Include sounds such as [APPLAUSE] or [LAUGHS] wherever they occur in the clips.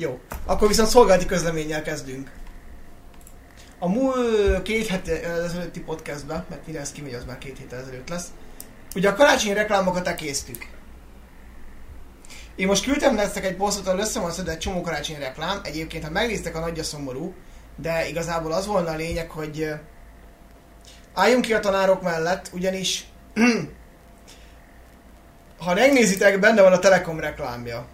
Jó. Akkor viszont szolgálati közleménnyel kezdünk. A múlt két hete ezelőtti podcastben, mert mire ez kimegy, az már két héttel ezelőtt lesz, ugye a karácsonyi reklámokat elkésztük. Én most küldtem nektek egy posztot, ahol össze van szedve egy csomó karácsonyi reklám. Egyébként, ha megnéztek, a nagyja szomorú, de igazából az volna a lényeg, hogy álljunk ki a tanárok mellett, ugyanis [CLEARS THROAT] ha megnézitek, benne van a Telekom reklámja.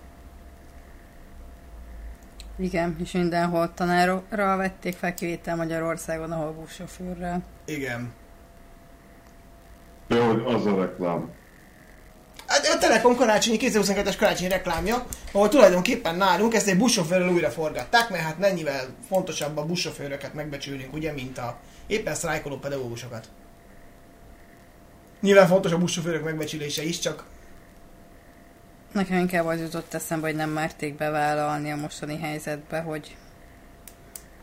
Igen, és mindenhol tanárra vették fel kivétel Magyarországon, ahol buszsofőrrel. Igen. De hogy az a reklám. Hát a Telekom karácsonyi 2022-es karácsonyi reklámja, ahol tulajdonképpen nálunk ezt egy buszsofőrrel újra forgatták, mert hát mennyivel fontosabb a buszsofőröket megbecsülnünk, ugye, mint a éppen sztrájkoló pedagógusokat. Nyilván fontos a buszsofőrök megbecsülése is, csak Nekem inkább az jutott eszembe, hogy nem merték bevállalni a mostani helyzetbe, hogy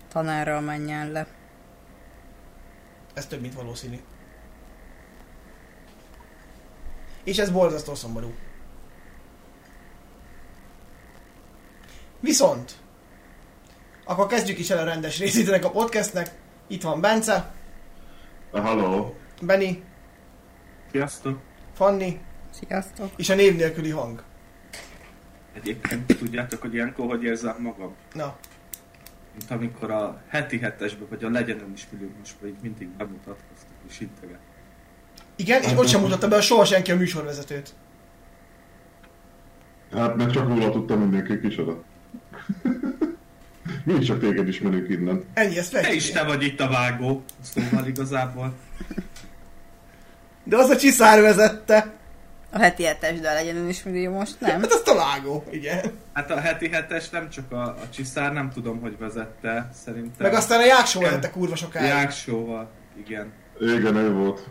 tanárral menjen le. ez több, mint valószínű. És ez borzasztó szomorú. Viszont, akkor kezdjük is el a rendes részét ennek a podcastnek. Itt van Bence, Hello. Benny, Sziasztok! Fanni Sziasztok! és a név nélküli hang. Egyébként tudjátok, hogy ilyenkor hogy érzem magam? Na, Mint amikor a heti hetesbe, vagy a legyen is milliómosba így mindig bemutatkoztak és integet. igen, és ott sem mutatta be a soha senki a műsorvezetőt. Hát mert csak róla tudtam mindenki kicsoda. [LAUGHS] Mi is csak téged ismerünk innen. Ennyi, ezt Te is te vagy itt a vágó, szóval igazából. De az a csiszár vezette. A heti hetes, de legyen ön is millió most, nem? Hát azt a vágó, igen. Hát a heti hetes nem csak a, a csiszár, nem tudom, hogy vezette, szerintem. Meg aztán a Jáksó vezette kurva sokáig. Jáksóval, igen. Igen, ő volt.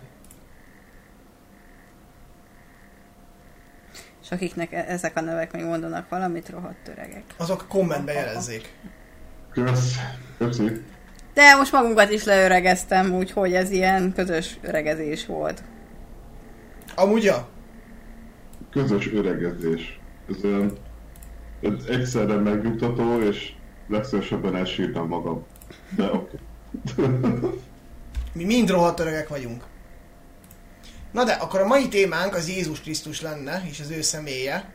És akiknek e- ezek a nevek még mondanak valamit, rohadt öregek. Azok kommentbe jelezzék. Kösz. Köszi. De most magunkat is leöregeztem, úgyhogy ez ilyen közös öregezés volt. Amúgy ja. Közös öregedés. Ez. Ez egyszerre megnyugtató, és legszívesebben elsírtam magam. De oké. [LAUGHS] Mi mind rohadt öregek vagyunk. Na de, akkor a mai témánk az Jézus Krisztus lenne, és az ő személye.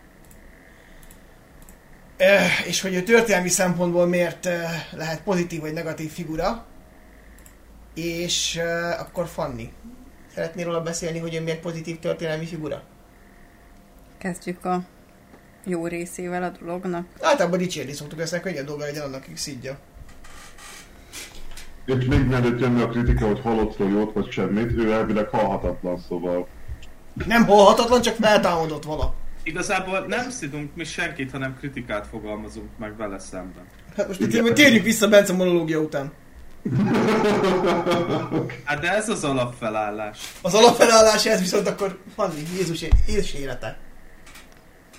Eh, és hogy ő történelmi szempontból miért eh, lehet pozitív vagy negatív figura. És eh, akkor Fanni, szeretnél róla beszélni, hogy ő miért pozitív történelmi figura? Kezdjük a jó részével a dolognak. Általában dicsérni szoktuk, ezt könnyebb dolga legyen annak, aki szidja. És még mielőtt jönne a kritika, hogy halottról jót vagy semmit, ő elvileg halhatatlan, szóval... Nem halhatatlan, csak feltámadott vala. Igazából nem szidunk mi senkit, hanem kritikát fogalmazunk meg vele szemben. Hát most itt térjünk vissza Bence monológia után. [LAUGHS] Hát de ez az alapfelállás. Az alapfelállás ez viszont akkor Fanni, Jézus, Jézus élete.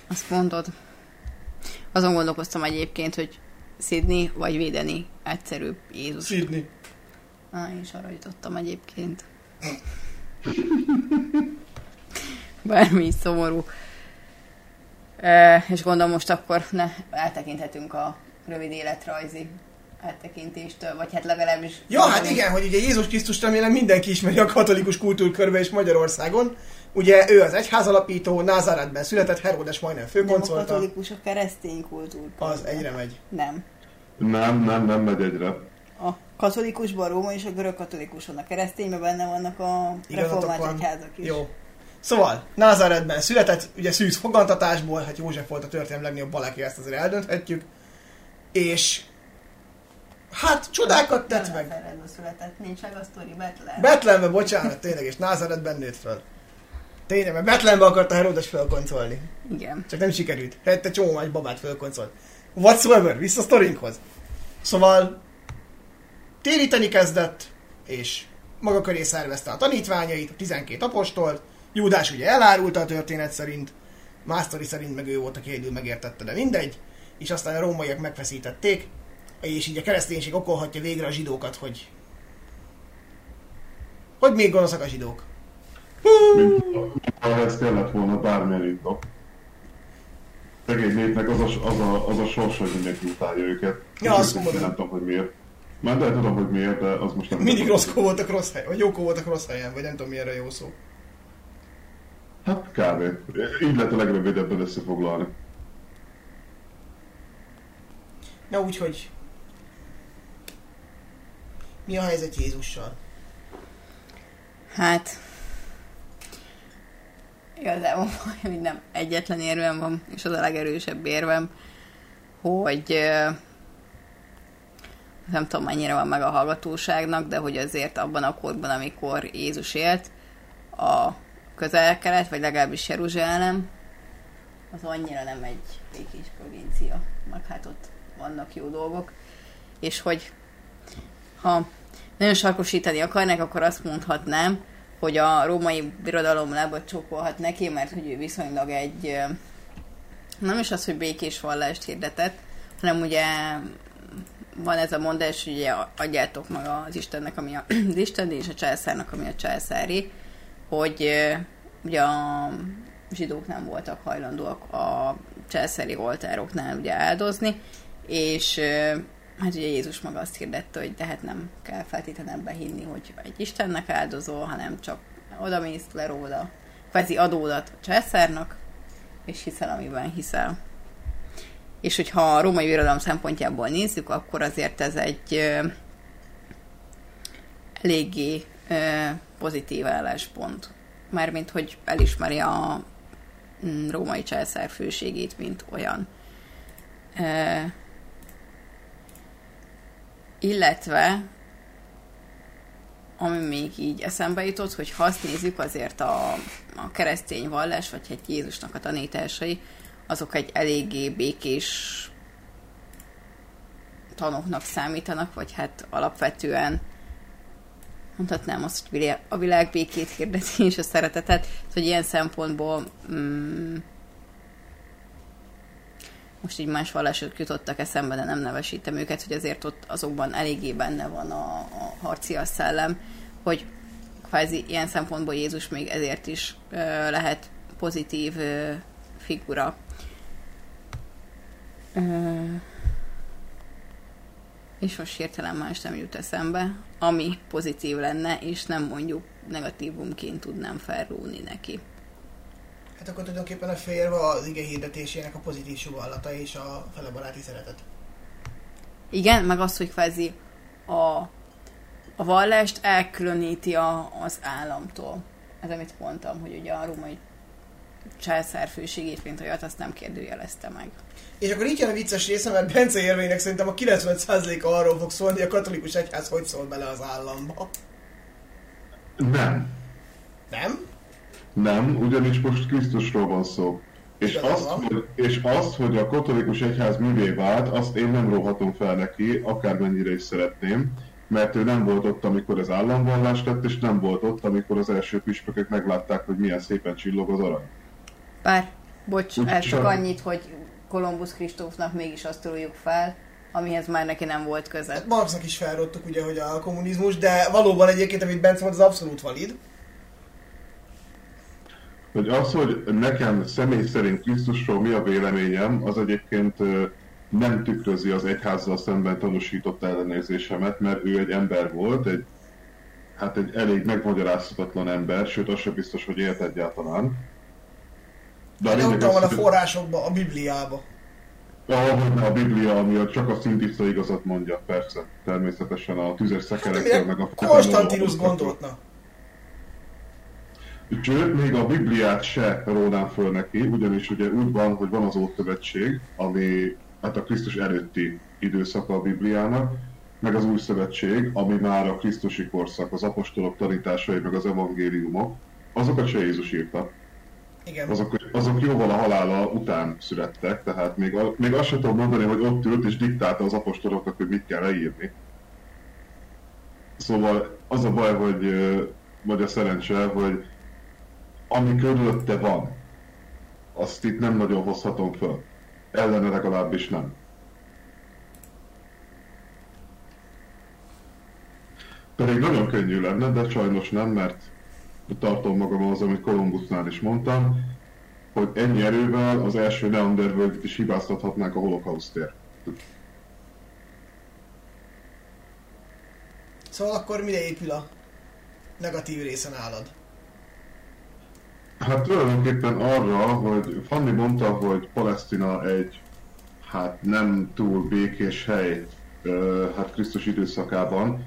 Azt mondod. Azon gondolkoztam egyébként, hogy szidni vagy védeni egyszerűbb Jézus. Szidni. Á, én is arra jutottam egyébként. [LAUGHS] Bármi is szomorú. E, és gondolom most akkor ne, eltekinthetünk a rövid életrajzi áttekintéstől, vagy hát legalábbis... Ja, hát igen, hogy ugye Jézus Krisztus remélem mindenki ismeri a katolikus kultúrkörbe és Magyarországon. Ugye ő az egyház alapító, Názáretben született, Herodes majdnem Nem a főkoncolta. katolikus, a keresztény kultúr. Az egyre megy. Nem. Nem, nem, nem megy egyre. A katolikusban a róma és a görög katolikuson. A keresztényben benne vannak a van. egyházak is. Jó. Szóval, Názáretben született, ugye szűz fogantatásból, hát József volt a történelem legnagyobb baleki, ezt azért eldönthetjük. És hát csodákat tett meg. Született, nincs meg a sztori Betlehem. Betlenbe, bocsánat, tényleg, és Názáretben nőtt föl. Tényleg, mert Betlenbe akarta Herodes fölkoncolni. Igen. Csak nem sikerült. Helyette csomó más babát fölkoncolt. Whatsoever, vissza a sztorinkhoz. Szóval téríteni kezdett, és maga köré szervezte a tanítványait, a 12 apostolt. Júdás ugye elárulta a történet szerint, Másztori szerint meg ő volt, aki egyedül megértette, de mindegy. És aztán a rómaiak megfeszítették, és így a kereszténység okolhatja végre a zsidókat, hogy hogy még gonoszak a zsidók. Mint ha ez kellett volna bármilyen indok. szegény népnek az a, az a, az a sors, hogy mindenki utálja őket. Ja, azt mondom. Nem tudom, hogy miért. Már de tudom, hogy miért, de az most nem... Mindig rosszkó voltak rossz helyen, vagy jókó voltak rossz helyen, vagy nem tudom mi erre jó szó. Hát kb. Így lehet a legrövidebben összefoglalni. Na úgyhogy... Mi a helyzet Jézussal? Hát... Igazából [LAUGHS] hogy nem egyetlen érvem van, és az a legerősebb érvem, hogy nem tudom mennyire van meg a hallgatóságnak, de hogy azért abban a korban, amikor Jézus élt, a közel-kelet, vagy legalábbis Jeruzsálem, az annyira nem egy békés provincia, meg hát ott vannak jó dolgok, és hogy ha nagyon sarkosítani akarnak, akkor azt mondhatnám, hogy a római birodalom lábat csókolhat neki, mert hogy ő viszonylag egy nem is az, hogy békés vallást hirdetett, hanem ugye van ez a mondás, hogy ugye adjátok meg az Istennek, ami [CLEARS THROAT] az Isten, és a császárnak, ami a császári, hogy ugye a zsidók nem voltak hajlandóak a császári oltároknál ugye áldozni, és hát ugye Jézus maga azt hirdette, hogy de hát nem kell feltétlenül ebbe hogy egy Istennek áldozol, hanem csak oda mész le róla, kvázi adódat a császárnak, és hiszel, amiben hiszel. És hogyha a római birodalom szempontjából nézzük, akkor azért ez egy ö, eléggé ö, pozitív álláspont. Mármint, hogy elismeri a mm, római császár főségét, mint olyan. Illetve ami még így eszembe jutott, hogy ha azt nézzük, azért a, a keresztény vallás, vagy hát Jézusnak a tanításai, azok egy eléggé békés tanoknak számítanak, vagy hát alapvetően mondhatnám azt, hogy a világ békét hirdeti és a szeretetet, hogy ilyen szempontból mm, most így más vallások jutottak eszembe, de nem nevesítem őket, hogy azért ott azokban eléggé benne van a, a harcias szellem, hogy kvázi ilyen szempontból Jézus még ezért is ö, lehet pozitív ö, figura. Ö, és most hirtelen más nem jut eszembe, ami pozitív lenne, és nem mondjuk negatívumként tudnám felrúni neki. Hát akkor tulajdonképpen a félve az ige hirdetésének a pozitív sugallata és a felebaráti szeretet. Igen, meg az, hogy kvázi a, a vallást elkülöníti a, az államtól. Ez amit mondtam, hogy ugye a római császár főségét, mint olyat, azt nem kérdőjelezte meg. És akkor így jön a vicces része, mert Bence érvének szerintem a 95%-a arról fog szólni, hogy a katolikus egyház hogy szól bele az államba. Nem. Nem? Nem, ugyanis most Krisztusról van szó. És azt, hogy, és azt, hogy a katolikus egyház mivé vált, azt én nem róhatom fel neki, akármennyire is szeretném, mert ő nem volt ott, amikor az államvallást tett, és nem volt ott, amikor az első püspökök meglátták, hogy milyen szépen csillog az arany. Bár, bocs, ez csak annyit, hogy Kolumbusz Kristófnak mégis azt tudjuk fel, amihez már neki nem volt köze. Hát Marxnak is felrottuk ugye, hogy a kommunizmus, de valóban egyébként, amit Bence mond, az abszolút valid. Hogy az, hogy nekem személy szerint Krisztusról mi a véleményem, az egyébként nem tükrözi az egyházzal szemben tanúsított ellenérzésemet, mert ő egy ember volt, egy, hát egy elég megmagyarázhatatlan ember, sőt az sem biztos, hogy élt egyáltalán. De De lényeg ott van a hogy- forrásokba, a Bibliába. Ah, a Biblia, ami csak a szintiszta igazat mondja, persze. Természetesen a tüzes szekerekkel, meg a... Konstantinus gondoltna. Sőt, még a Bibliát se rónám föl neki, ugyanis ugye úgy van, hogy van az Ószövetség, ami hát a Krisztus előtti időszaka a Bibliának, meg az Új Szövetség, ami már a Krisztusi korszak, az apostolok tanításai, meg az evangéliumok, azokat se Jézus írta. Igen. Azok, azok jóval a halála után születtek, tehát még, a, még azt sem tudom mondani, hogy ott ült és diktálta az apostoloknak, hogy mit kell leírni. Szóval az a baj, hogy, vagy a szerencse, hogy ami körülötte van, azt itt nem nagyon hozhatom föl. Ellene legalábbis nem. Pedig nagyon könnyű lenne, de sajnos nem, mert tartom magam az, amit Kolumbusznál is mondtam, hogy ennyi erővel az első Neandervölgyet is hibáztathatnánk a holokausztért. Szóval akkor mire épül a negatív része nálad? Hát tulajdonképpen arra, hogy Fanni mondta, hogy Palesztina egy hát nem túl békés hely hát Krisztus időszakában.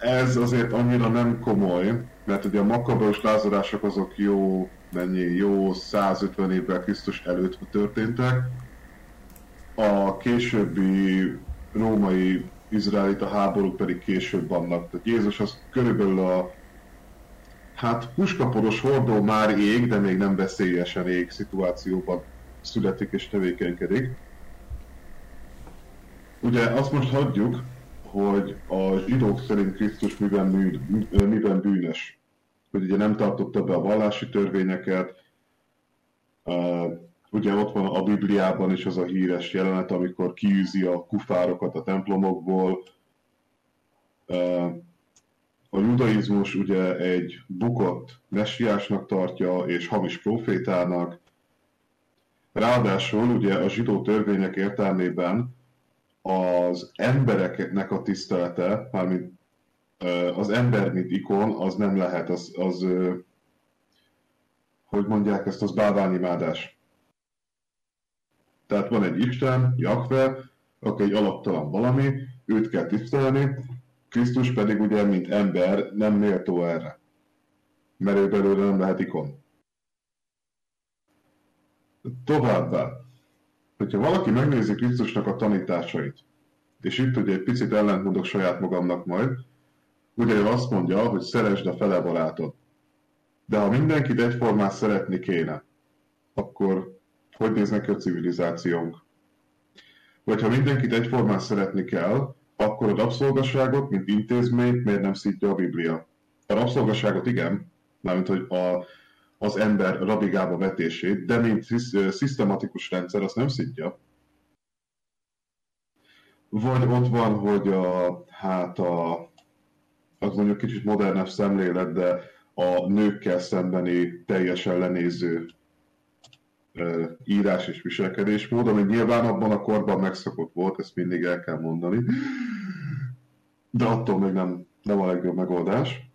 Ez azért annyira nem komoly, mert ugye a makabeus lázadások azok jó, mennyi, jó 150 évvel Krisztus előtt történtek. A későbbi római izraelita háborúk pedig később vannak. Tehát Jézus az körülbelül a hát puskaporos hordó már ég, de még nem veszélyesen ég szituációban születik és tevékenykedik. Ugye azt most hagyjuk, hogy a zsidók szerint Krisztus miben, mű, miben bűnös. Hogy ugye nem tartotta be a vallási törvényeket, ugye ott van a Bibliában is az a híres jelenet, amikor kiűzi a kufárokat a templomokból. A judaizmus ugye egy bukott messiásnak tartja, és hamis profétának. Ráadásul ugye a zsidó törvények értelmében az embereknek a tisztelete, mármint az ember, mint ikon, az nem lehet, az, az hogy mondják ezt, az bálványimádás. Tehát van egy Isten, Jakve, aki egy alaptalan valami, őt kell tisztelni, Krisztus pedig ugye, mint ember, nem méltó erre. Mert ő belőle nem lehet ikon. Továbbá, hogyha valaki megnézi Krisztusnak a tanításait, és itt ugye egy picit ellentmondok saját magamnak majd, ugye ő azt mondja, hogy szeresd a fele barátod. De ha mindenkit egyformán szeretni kéne, akkor hogy néz neki a civilizációnk? Vagy ha mindenkit egyformán szeretni kell, akkor a rabszolgaságot, mint intézményt miért nem szítja a Biblia? A rabszolgaságot igen, mármint hogy a, az ember rabigába vetését, de mint szisztematikus rendszer azt nem szítja. Vagy ott van, hogy a, hát a, az mondjuk kicsit modernebb szemlélet, de a nőkkel szembeni teljesen lenéző írás és viselkedésmód, ami nyilván abban a korban megszokott volt, ezt mindig el kell mondani, de attól még nem, nem a legjobb megoldás.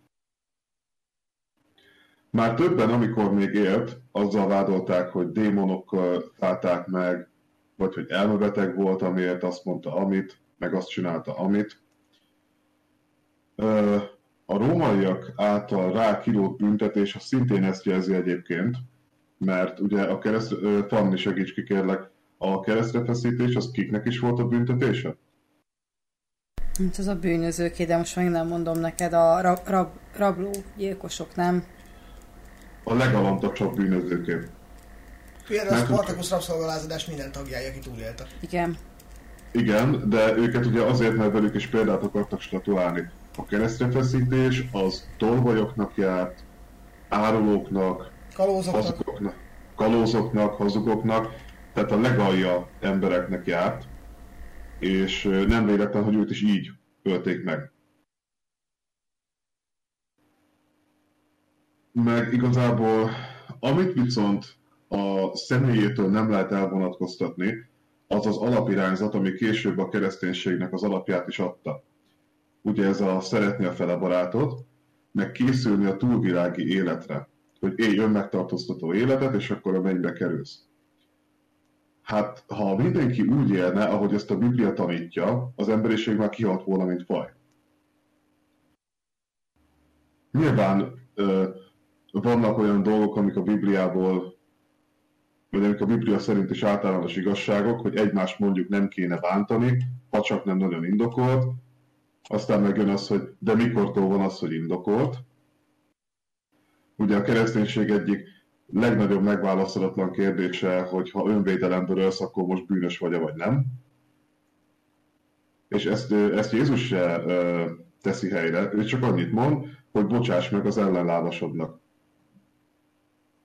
Már többen, amikor még élt, azzal vádolták, hogy démonokkal állták meg, vagy hogy elmebeteg volt, amiért azt mondta amit, meg azt csinálta amit. A rómaiak által rá büntetés, az szintén ezt jelzi egyébként, mert ugye a kereszt, Fanni segíts ki kérlek, a keresztrefeszítés az kiknek is volt a büntetése? Mint az a bűnözőké, de most meg nem mondom neked, a rab, rab, rabló gyilkosok, nem? A legalantasabb bűnözőké. Például a Spartacus rabszolgalázadás minden tagjája, aki túlélte. Igen. Igen, de őket ugye azért, mert velük is példát akartak statuálni. A keresztrefeszítés az tolvajoknak járt, árulóknak, Kalózoknak. Kalózoknak, hazugoknak, tehát a legalja embereknek járt, és nem véletlen, hogy őt is így ölték meg. Meg igazából, amit viszont a személyétől nem lehet elvonatkoztatni, az az alapirányzat, ami később a kereszténységnek az alapját is adta. Ugye ez a szeretni a fele barátot, meg készülni a túlvilági életre hogy élj önmegtartóztató életet, és akkor a mennybe kerülsz. Hát, ha mindenki úgy élne, ahogy ezt a Biblia tanítja, az emberiség már kihalt volna, mint faj. Nyilván ö, vannak olyan dolgok, amik a Bibliából, vagy amik a Biblia szerint is általános igazságok, hogy egymást mondjuk nem kéne bántani, ha csak nem nagyon indokolt. Aztán megjön az, hogy de mikortól van az, hogy indokolt. Ugye a kereszténység egyik legnagyobb megválaszolatlan kérdése, hogy ha önvédelemből ölsz, akkor most bűnös vagy-e, vagy nem. És ezt, ezt Jézus se teszi helyre, ő csak annyit mond, hogy bocsáss meg az ellenlábasodnak.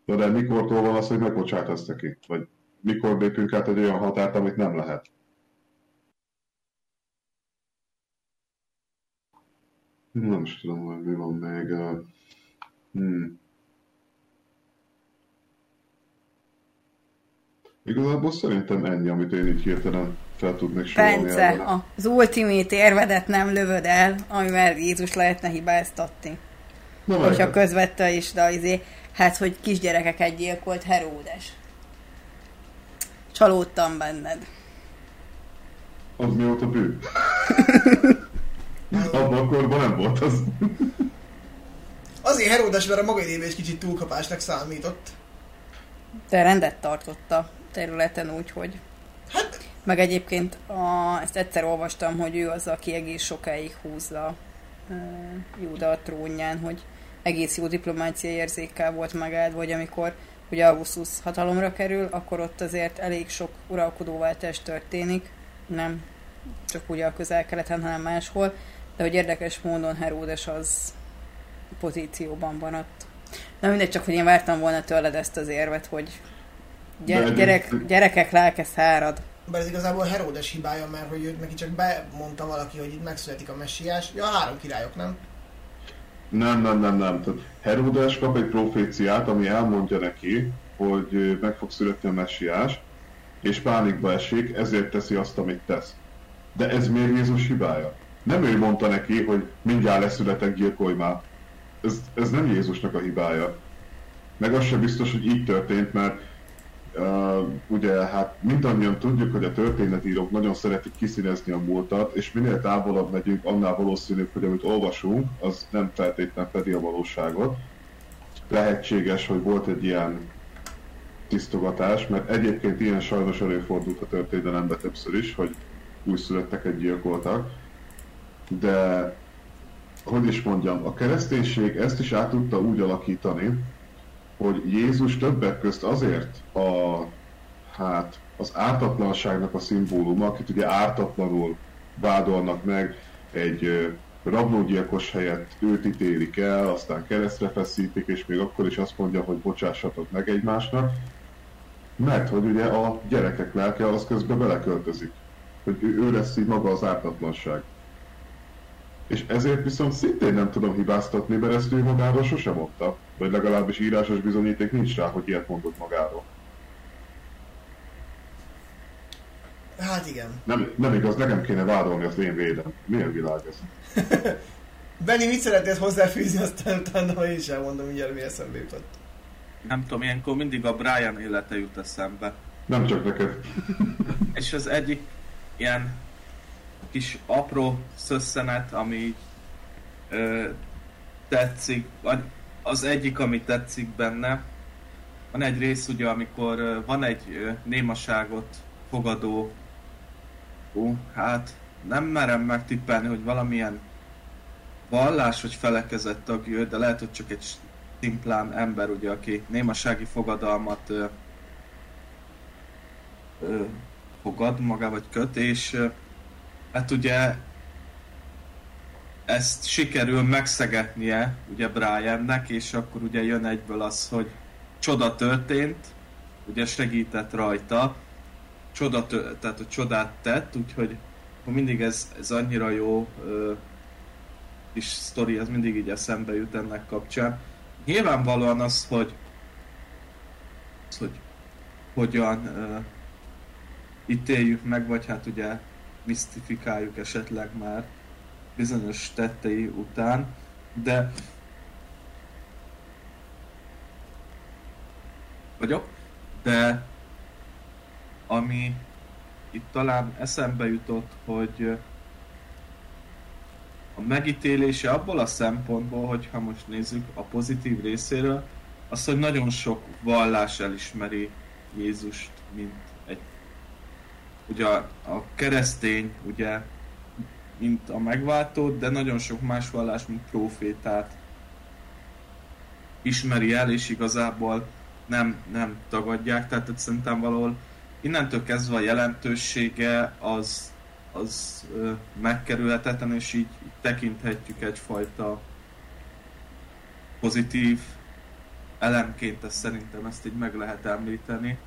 De, de mikortól van az, hogy megbocsátasz neki? Vagy mikor lépünk át egy olyan határt, amit nem lehet? Nem is tudom, hogy mi van még. Hmm. Igazából szerintem ennyi, amit én így hirtelen fel tudnék sorolni. Bence, az ultimate érvedet nem lövöd el, amivel Jézus lehetne hibáztatni. Na, Hogyha melyiket? közvette is, de izé, hát, hogy kisgyerekeket gyilkolt Heródes. Csalódtam benned. Az mióta bű? [LAUGHS] Abban a korban nem volt az. Azért Heródes, mert a maga idejében is kicsit túlkapásnak számított. De rendet tartott a területen úgy, hogy... Hát, Meg egyébként a, ezt egyszer olvastam, hogy ő az, aki egész sokáig húzza uh, Júda a trónján, hogy egész jó diplomáciai érzékkel volt megáldva, hogy amikor ugye Augustus hatalomra kerül, akkor ott azért elég sok uralkodóváltás történik, nem csak ugye a közel-keleten, hanem máshol, de hogy érdekes módon Heródes az pozícióban maradt. Na mindegy, csak hogy én vártam volna tőled ezt az érvet, hogy gyere, gyerek, gyerekek lelke szárad. bár ez igazából Heródes hibája, mert hogy őt neki csak bemondta valaki, hogy itt megszületik a messiás. Ja, a három királyok, nem? Nem, nem, nem, nem. Tehát Heródes kap egy proféciát, ami elmondja neki, hogy meg fog születni a messiás, és pánikba esik, ezért teszi azt, amit tesz. De ez miért Jézus hibája? Nem ő mondta neki, hogy mindjárt leszületek, gyilkolj már. Ez, ez nem Jézusnak a hibája. Meg az sem biztos, hogy így történt, mert uh, ugye hát mindannyian tudjuk, hogy a történetírók nagyon szeretik kiszínezni a múltat, és minél távolabb megyünk, annál valószínűbb, hogy amit olvasunk, az nem feltétlenül fedi a valóságot. Lehetséges, hogy volt egy ilyen tisztogatás, mert egyébként ilyen sajnos előfordult a történelemben többször is, hogy újszülötteket gyilkoltak, de hogy is mondjam, a kereszténység ezt is át tudta úgy alakítani, hogy Jézus többek közt azért a, hát, az ártatlanságnak a szimbóluma, akit ugye ártatlanul vádolnak meg, egy rablógyilkos helyett őt ítélik el, aztán keresztre feszítik, és még akkor is azt mondja, hogy bocsássatok meg egymásnak, mert hogy ugye a gyerekek lelke az közben beleköltözik, hogy ő, ő lesz így maga az ártatlanság. És ezért viszont szintén nem tudom hibáztatni, mert ezt ő magáról sosem mondta. Vagy legalábbis írásos bizonyíték nincs rá, hogy ilyet mondott magáról. Hát igen. Nem, nem igaz, nekem kéne vádolni, azt én védem. Milyen világ ez? [LAUGHS] Benni, mit szeretnél hozzáfűzni, aztán utána én is elmondom, mindjárt mi eszembe jutott. Nem tudom, ilyenkor mindig a Brian élete jut eszembe. Nem csak neked. [LAUGHS] És az egyik ilyen kis apró szösszenet, ami ö, tetszik, vagy az egyik, ami tetszik benne, van egy rész ugye, amikor van egy némaságot fogadó, ó, hát nem merem megtippelni, hogy valamilyen vallás vagy felekezett tagja, de lehet, hogy csak egy szimplán ember, ugye, aki némasági fogadalmat ö, ö, fogad maga vagy köt, és ö, hát ugye ezt sikerül megszegetnie ugye Briannek, és akkor ugye jön egyből az, hogy csoda történt, ugye segített rajta, csoda tö- tehát hogy csodát tett, úgyhogy mindig ez, ez annyira jó ö, kis sztori, ez mindig így eszembe jut ennek kapcsán. Nyilvánvalóan az, hogy az, hogy hogyan ö, ítéljük meg, vagy hát ugye misztifikáljuk esetleg már bizonyos tettei után, de vagyok, de ami itt talán eszembe jutott, hogy a megítélése abból a szempontból, hogyha most nézzük a pozitív részéről, az, hogy nagyon sok vallás elismeri Jézust, mint egy ugye a, keresztény, ugye, mint a megváltót, de nagyon sok más vallás, mint profétát ismeri el, és igazából nem, nem tagadják, tehát szerintem valahol innentől kezdve a jelentősége az, az ö, megkerülhetetlen, és így, tekinthetjük egyfajta pozitív elemként, ezt szerintem ezt így meg lehet említeni.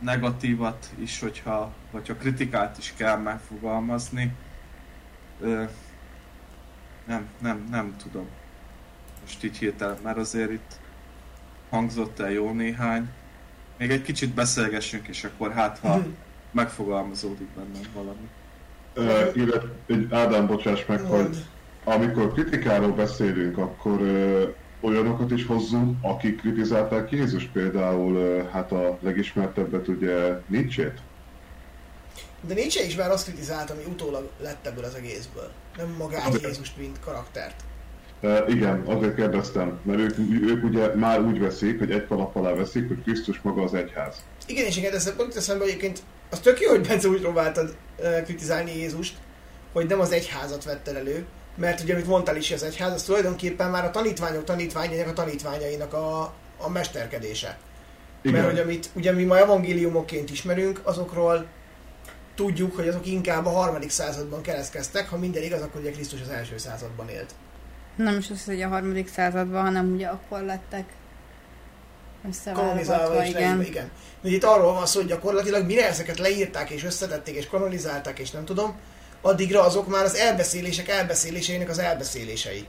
Negatívat is, hogyha, vagy ha kritikát is kell megfogalmazni. Ö, nem, nem, nem tudom. Most így hirtelen, mert azért itt hangzott el jó néhány még egy kicsit beszélgessünk, és akkor hát, ha [LAUGHS] megfogalmazódik bennem valami. Uh, illetve, egy Ádám, bocsáss meg, hogy amikor kritikáról beszélünk, akkor olyanokat is hozzunk, akik kritizálták Jézus, például hát a legismertebbet ugye Nietzsét. De Nietzsche is már azt kritizált, ami utólag lett ebből az egészből. Nem magát Azért- Jézust, mint karaktert. Uh, igen, azért kérdeztem, mert ők, ők ugye már úgy veszik, hogy egy kalap alá veszik, hogy Krisztus maga az egyház. Igen, és igen, ez pont eszembe egyébként, az tök jó, hogy Bence úgy próbáltad kritizálni Jézust, hogy nem az egyházat vetted elő, mert ugye, amit mondtál is, az egyház, az tulajdonképpen már a tanítványok tanítványainak a tanítványainak a, a mesterkedése. Igen, Mert hogy amit ugye mi ma evangéliumokként ismerünk, azokról tudjuk, hogy azok inkább a harmadik században keresztkeztek, ha minden igaz, akkor ugye Krisztus az első században élt. Nem is az, hogy a harmadik században, hanem ugye akkor lettek kanonizálva és igen. leírva, igen. De itt arról van szó, hogy gyakorlatilag mire ezeket leírták és összetették és kanonizálták és nem tudom, addigra azok már az elbeszélések elbeszéléseinek az elbeszélései.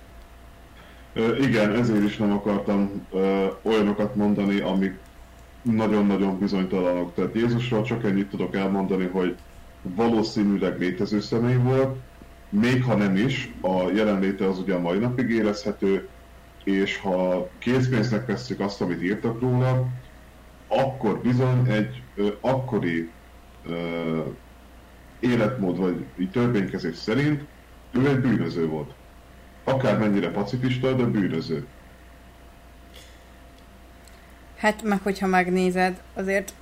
Igen, ezért is nem akartam ö, olyanokat mondani, amik nagyon-nagyon bizonytalanok. Tehát Jézusról csak ennyit tudok elmondani, hogy valószínűleg létező személy volt, még ha nem is, a jelenléte az ugye a mai napig érezhető, és ha készpénznek vesszük azt, amit írtak róla, akkor bizony egy ö, akkori ö, életmód vagy így törvénykezés szerint ő egy bűnöző volt. Akármennyire pacifista, de bűnöző. Hát meg hogyha megnézed, azért,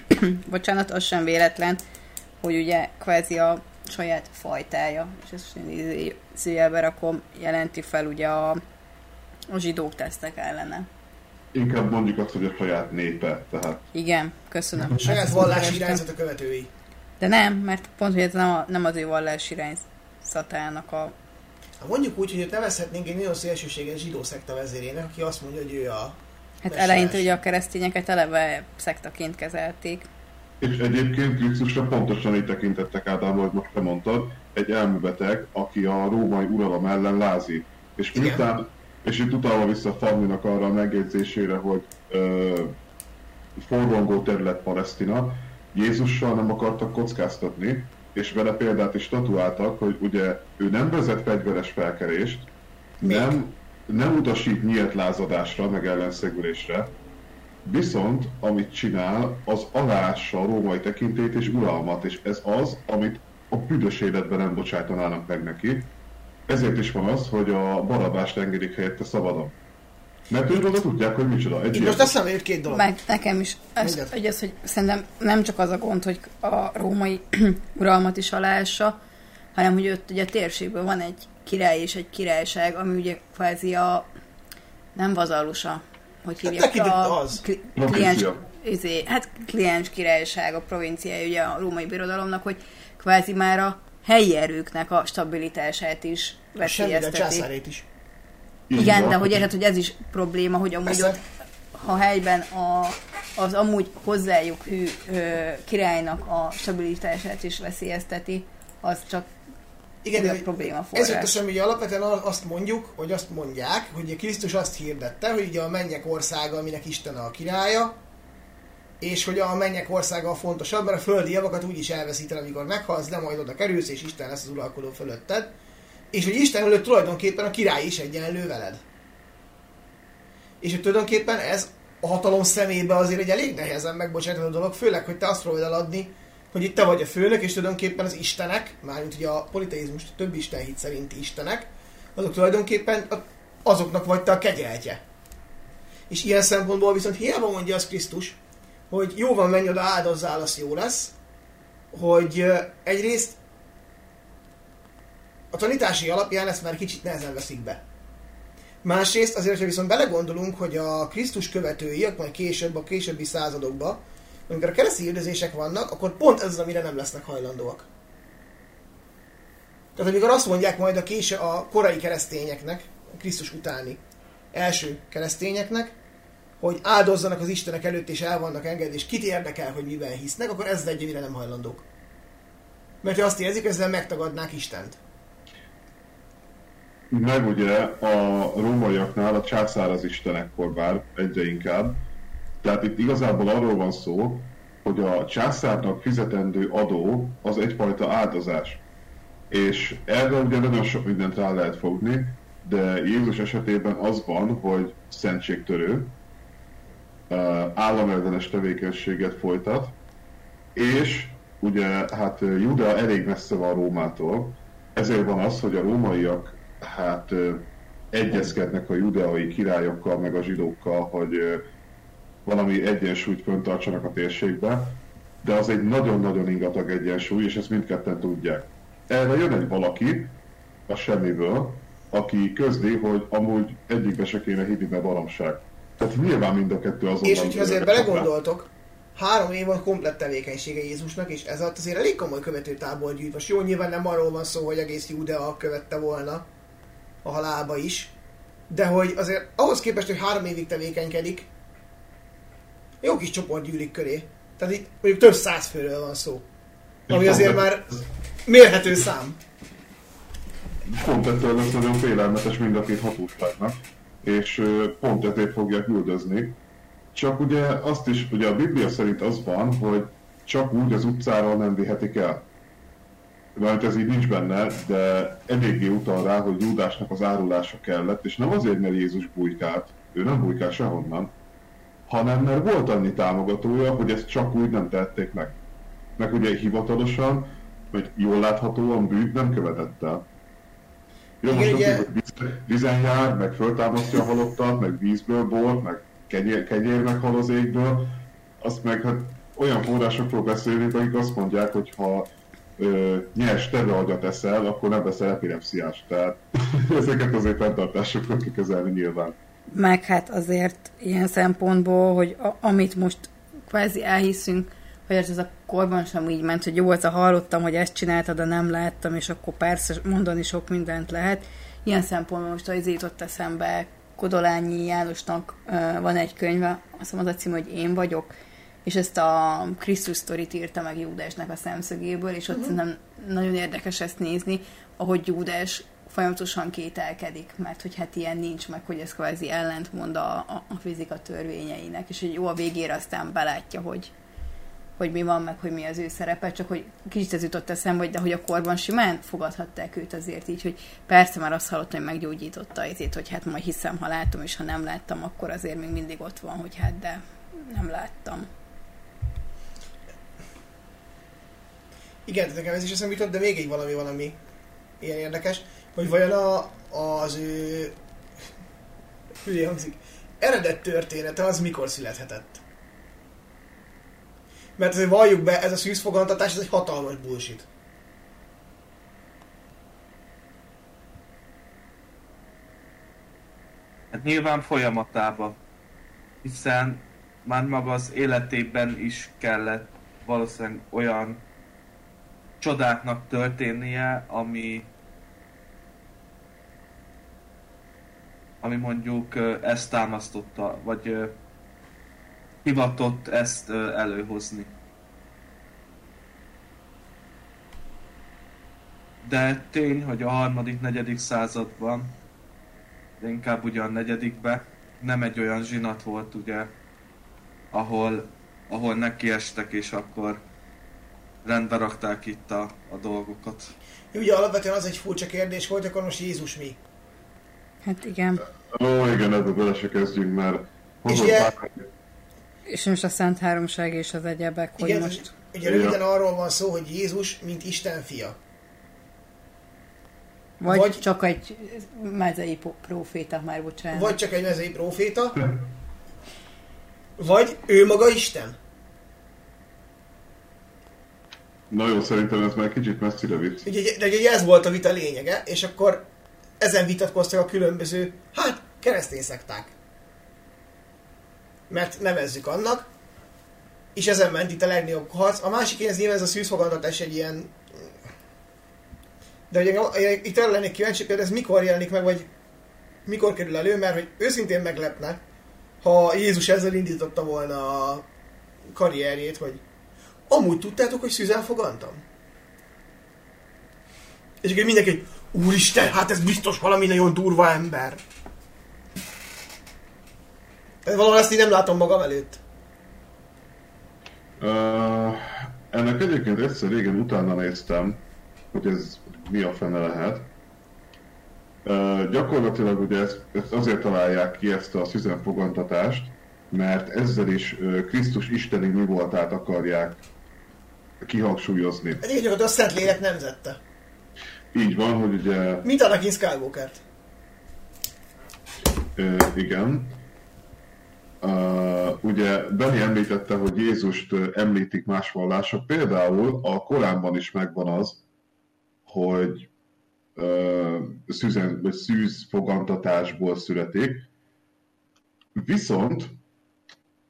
[COUGHS] bocsánat, az sem véletlen, hogy ugye kvázi a saját fajtája, és ezt szívjelbe rakom, jelenti fel ugye a, a zsidók tesztek ellene. Inkább mondjuk azt, hogy a saját népe, tehát Igen, köszönöm. A saját Ezt vallási irányzat a követői. De nem, mert pont, hogy ez nem, a, nem az ő vallási irányzatának a... Ha mondjuk úgy, hogy őt nevezhetnénk egy nagyon szélsőséges zsidó szekta vezérének, aki azt mondja, hogy ő a Hát Messiás. eleinte ugye a keresztényeket eleve szektaként kezelték. És egyébként Krisztusra pontosan így tekintettek Ádám, hogy most te mondtad, egy elmebeteg, aki a római uralom ellen lázít. És Igen. miután, és itt utalva vissza Fanninak arra a megjegyzésére, hogy ö, forrongó terület Palesztina, Jézussal nem akartak kockáztatni, és vele példát is statuáltak, hogy ugye ő nem vezet fegyveres felkerést, Még. nem, nem utasít nyílt lázadásra, meg ellenszegülésre, Viszont, amit csinál, az alássa a római tekintét és uralmat, és ez az, amit a büdös életben nem bocsájtanának meg neki. Ezért is van az, hogy a barabást engedik helyette szabadon. Mert ők tudják, hogy micsoda. Egy most eszembe jut két dolog. Meg nekem is. Ez, hogy az, hogy szerintem nem csak az a gond, hogy a római [CLEARS THROAT] uralmat is aláássa, hanem hogy ott ugye a térségben van egy király és egy királyság, ami ugye kvázi a nem vazallusa, hogy hívják tekintett a az. kli, Provincia. kliens, izé, hát kliens királyság, a provinciája ugye a római birodalomnak, hogy kvázi már a helyi erőknek a stabilitását is Semmire a veszélyezteti. császárét is. Így Igen, van. de hogy érted, hogy ez is probléma, hogy amúgy Persze. ott, ha helyben a, az amúgy hozzájuk hű ö, királynak a stabilitását is veszélyezteti, az csak Igen, de probléma forrás. jut eszembe, hogy alapvetően azt mondjuk, hogy azt mondják, hogy ugye Krisztus azt hirdette, hogy ugye a mennyek országa, aminek Isten a királya, és hogy a mennyek országa a fontosabb, mert a földi javakat úgyis elveszíted, amikor meghalsz, de majd oda kerülsz, és Isten lesz az uralkodó fölötted. És hogy Isten előtt tulajdonképpen a király is egyenlő veled. És hogy tulajdonképpen ez a hatalom szemébe azért egy elég nehezen megbocsátható dolog, főleg, hogy te azt próbálod eladni, hogy itt te vagy a főnök, és tulajdonképpen az istenek, mármint ugye a politeizmus több isten hit szerinti istenek, azok tulajdonképpen a- azoknak vagy te a kegyeltje. És ilyen szempontból viszont hiába mondja az Krisztus, hogy jó van, menj oda, áldozzál, az jó lesz, hogy egyrészt a tanítási alapján ezt már kicsit nehezen veszik be. Másrészt azért, ha viszont belegondolunk, hogy a Krisztus követői, majd később, a későbbi századokban, amikor a keresztény üldözések vannak, akkor pont ez az, amire nem lesznek hajlandóak. Tehát amikor azt mondják majd a késő a korai keresztényeknek, a Krisztus utáni első keresztényeknek, hogy áldozzanak az Istenek előtt és el vannak engedve, és kit érdekel, hogy miben hisznek, akkor ez egy, amire nem hajlandók. Mert azt érzik, ezzel megtagadnák Istent. Meg ugye a rómaiaknál a császár az istenekkor bár egyre inkább. Tehát itt igazából arról van szó, hogy a császárnak fizetendő adó az egyfajta áldozás. És erre ugye nagyon sok mindent rá lehet fogni, de Jézus esetében az van, hogy szentségtörő, államellenes tevékenységet folytat, és ugye hát Juda elég messze van Rómától, ezért van az, hogy a rómaiak hát egyezkednek a judeai királyokkal, meg a zsidókkal, hogy valami egyensúlyt föntartsanak a térségbe, de az egy nagyon-nagyon ingatag egyensúly, és ezt mindketten tudják. Erre jön egy valaki a semmiből, aki közli, hogy amúgy egyikbe se kéne hinni, mert baromság. Tehát nyilván mind a kettő azon És hogyha azért belegondoltok, három év volt komplett tevékenysége Jézusnak, és ez alatt azért elég komoly követőtábor gyűjt. Most jó, nyilván nem arról van szó, hogy egész Judea követte volna a halálba is, de hogy azért ahhoz képest, hogy három évig tevékenykedik, jó kis csoport gyűlik köré. Tehát itt mondjuk több száz főről van szó. Ami azért már mérhető szám. Pont ettől lesz nagyon félelmetes mind a két hatóságnak, és pont ezért fogják üldözni. Csak ugye azt is, ugye a Biblia szerint az van, hogy csak úgy az utcáról nem vihetik el. Mert ez így nincs benne, de eléggé utal rá, hogy Júdásnak az árulása kellett, és nem azért, mert Jézus bujkált, ő nem bujkál sehonnan, hanem mert volt annyi támogatója, hogy ezt csak úgy nem tették meg. Meg ugye hivatalosan, hogy jól láthatóan bűnt nem követett el. Jó, most ugye... hogy vízen jár, meg föltámasztja a halottat, meg vízből bort, meg kenyér, kenyér meg hal az égből, azt meg hát olyan forrásokról beszélünk, akik azt mondják, hogy ha ö, nyers teveagyat eszel, akkor nem veszel epilepsziás. Tehát [LAUGHS] ezeket azért fenntartásokat kell kezelni nyilván meg hát azért ilyen szempontból, hogy a, amit most kvázi elhiszünk, hogy ez a korban sem így ment, hogy jó, ez a hallottam, hogy ezt csináltad, de nem láttam, és akkor persze mondani sok mindent lehet. Ilyen szempontból most az jutott eszembe, Kodolányi Jánosnak uh, van egy könyve, azt mondom, az a cím, hogy Én vagyok, és ezt a Krisztus sztorit írta meg Júdásnak a szemszögéből, és ott uh-huh. szerintem nagyon érdekes ezt nézni, ahogy Júdás folyamatosan kételkedik, mert hogy hát ilyen nincs, meg hogy ez kvázi ellentmond a, a, a fizika törvényeinek, és hogy jó a végére aztán belátja, hogy, hogy mi van, meg hogy mi az ő szerepe, csak hogy kicsit ez jutott eszembe, hogy de hogy a korban simán fogadhatták őt azért így, hogy persze már azt hallottam, hogy meggyógyította ezért, hogy hát majd hiszem, ha látom, és ha nem láttam, akkor azért még mindig ott van, hogy hát de nem láttam. Igen, nekem ez is eszembe jutott, de még egy valami valami ilyen érdekes hogy vajon a, az ő hülye hangzik, eredet története az mikor születhetett. Mert azért valljuk be, ez a szűzfogantatás, ez egy hatalmas bullshit. Hát nyilván folyamatában, hiszen már maga az életében is kellett valószínűleg olyan csodáknak történnie, ami ami mondjuk ezt támasztotta, vagy hivatott ezt előhozni. De tény, hogy a harmadik, negyedik században, de inkább ugye a negyedikbe, nem egy olyan zsinat volt ugye, ahol, ahol nekiestek és akkor rendbe rakták itt a, a dolgokat. Ugye alapvetően az egy furcsa kérdés volt, akkor most Jézus mi? Hát igen. Ó, igen, ebbe bele se kezdjünk, mert és ugye, és most a Szent Háromság és az egyebek, hogy igen, most... Ugye röviden arról van szó, hogy Jézus, mint Isten fia. Vagy, vagy csak egy mezei proféta, már bocsánat. Vagy csak egy mezei proféta, vagy ő maga Isten. Na jó, szerintem ez már kicsit messzire vitt. Ugye, de ugye ez volt a vita lényege, és akkor ezen vitatkoztak a különböző, hát, keresztény szekták. Mert nevezzük annak, és ezen ment itt a legnagyobb harc. A másik ez nyilván ez a szűzfogadatás egy ilyen... De ugye, itt arra lennék kíváncsi, hogy ez mikor jelenik meg, vagy mikor kerül elő, mert hogy őszintén meglepne, ha Jézus ezzel indította volna a karrierjét, hogy amúgy tudtátok, hogy szűzen fogantam? És akkor mindenki, Úristen, hát ez biztos valami nagyon durva ember. Valahol ezt így nem látom magam előtt. Uh, ennek egyébként egyszer régen utána néztem, hogy ez mi a fene lehet. Uh, gyakorlatilag ugye ezt, ezt azért találják ki ezt a szüzenfogantatást, mert ezzel is uh, Krisztus isteni mi voltát akarják kihangsúlyozni. Egyébként a Szent Lélek nemzette. Így van, hogy ugye... Mint Anakin Skywalker-t. Igen. Uh, ugye Benny említette, hogy Jézust említik más vallások. Például a Koránban is megvan az, hogy uh, szűzen, vagy szűz fogantatásból születik. Viszont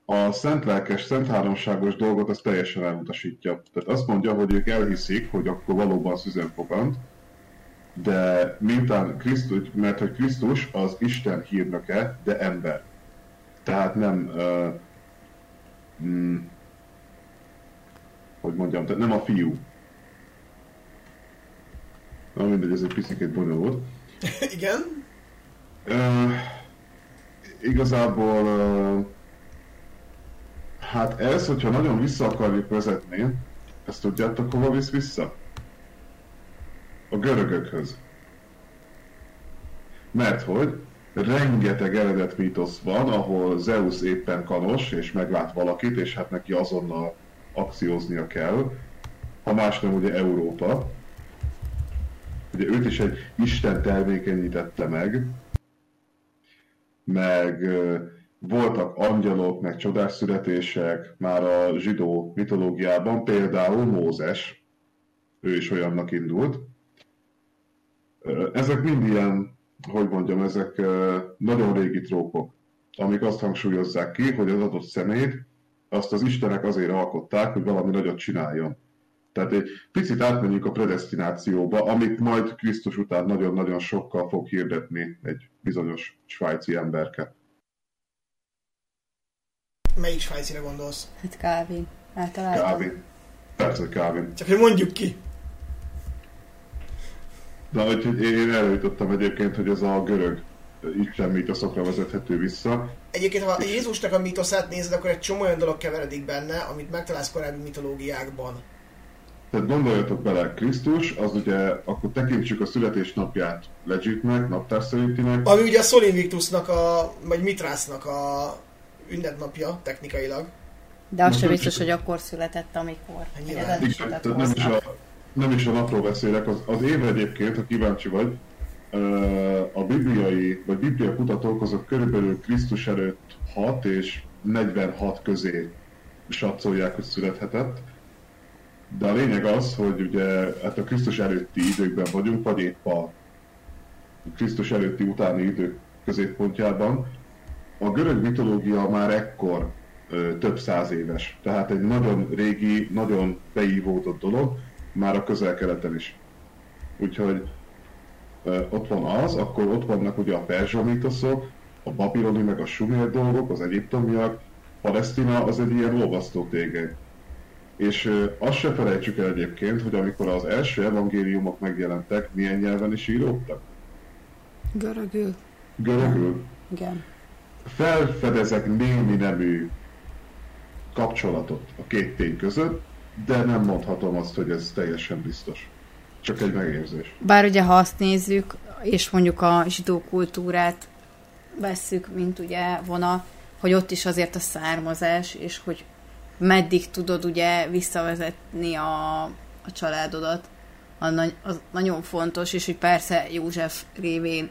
a szent lelkes, szent háromságos dolgot az teljesen elutasítja. Tehát azt mondja, hogy ők elhiszik, hogy akkor valóban szüzen fogant, de mintán Krisztus, mert hogy Krisztus az Isten hírnöke, de ember. Tehát nem, uh, mm, hogy mondjam, tehát nem a fiú. Na mindegy, ez egy picit bonyolult. [LAUGHS] Igen. Uh, igazából, uh, hát ez, hogyha nagyon vissza akarjuk vezetni, ezt tudjátok hova visz vissza? A görögökhöz. Mert hogy rengeteg eredet mítosz van, ahol Zeus éppen kanos, és meglát valakit, és hát neki azonnal akcióznia kell. Ha más nem, ugye Európa. Ugye őt is egy Isten termékenyítette meg, meg voltak angyalok, meg csodás születések már a zsidó mitológiában, például Mózes, ő is olyannak indult. Ezek mind ilyen hogy mondjam, ezek nagyon régi trópok, amik azt hangsúlyozzák ki, hogy az adott szemét azt az Istenek azért alkották, hogy valami nagyot csináljon. Tehát egy picit átmenjünk a predestinációba, amit majd Krisztus után nagyon-nagyon sokkal fog hirdetni egy bizonyos svájci emberke. Melyik svájcire gondolsz? Hát Calvin. Általában. Calvin. Persze, hogy Calvin. Csak hogy mondjuk ki. De hogy én erre jutottam egyébként, hogy ez a görög Isten mítoszokra vezethető vissza. Egyébként, ha Jézusnak a mítoszát nézed, akkor egy csomó olyan dolog keveredik benne, amit megtalálsz korábbi mitológiákban. Tehát gondoljatok bele, Krisztus, az ugye, akkor tekintsük a születésnapját legitnek, naptár szerintinek. Ami ugye a Sol Invictusnak a, vagy Mitrásznak a ünnepnapja technikailag. De az sem biztos, hogy akkor született, amikor. Nyilván. Igen, tehát nem is, a, nem is a napról beszélek, az, az év egyébként, ha kíváncsi vagy, a bibliai, vagy biblia kutatók azok körülbelül Krisztus előtt 6 és 46 közé satszolják, hogy születhetett. De a lényeg az, hogy ugye hát a Krisztus előtti időkben vagyunk, vagy épp a Krisztus előtti utáni idők középpontjában. A görög mitológia már ekkor ö, több száz éves. Tehát egy nagyon régi, nagyon beívódott dolog, már a közel-keleten is. Úgyhogy ö, ott van az, akkor ott vannak ugye a perzsa mítoszok, a babiloni meg a sumér dolgok, az egyiptomiak, Palesztina az egy ilyen olvasztó tégely. És ö, azt se felejtsük el egyébként, hogy amikor az első evangéliumok megjelentek, milyen nyelven is íródtak? Görögül. Görögül. Igen. Felfedezek némi nemű kapcsolatot a két tény között, de nem mondhatom azt, hogy ez teljesen biztos. Csak egy megérzés. Bár ugye, ha azt nézzük, és mondjuk a zsidó kultúrát vesszük, mint ugye vona, hogy ott is azért a származás, és hogy meddig tudod ugye visszavezetni a, a családodat, az, nagy- az nagyon fontos, és hogy persze József révén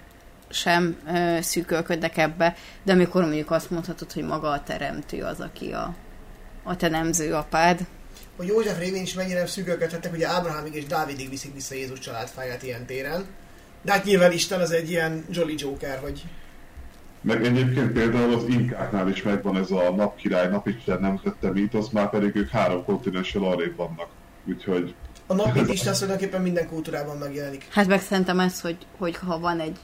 sem ö, szűkölködnek ebbe, de amikor mondjuk azt mondhatod, hogy maga a teremtő az, aki a, a te nemző apád, Hogy József révén is mennyire nem szűkölködhettek, ugye Ábrahámig és Dávidig viszik vissza Jézus családfáját ilyen téren. De hát nyilván Isten az egy ilyen Jolly Joker, hogy Meg egyébként például az inkáknál is megvan ez a napkirály, napisten nemzette mítosz, már pedig ők három kontinenssel arrébb vannak. Úgyhogy a napit Isten [LAUGHS] tulajdonképpen minden kultúrában megjelenik. Hát meg szerintem ez, hogy, hogy ha van egy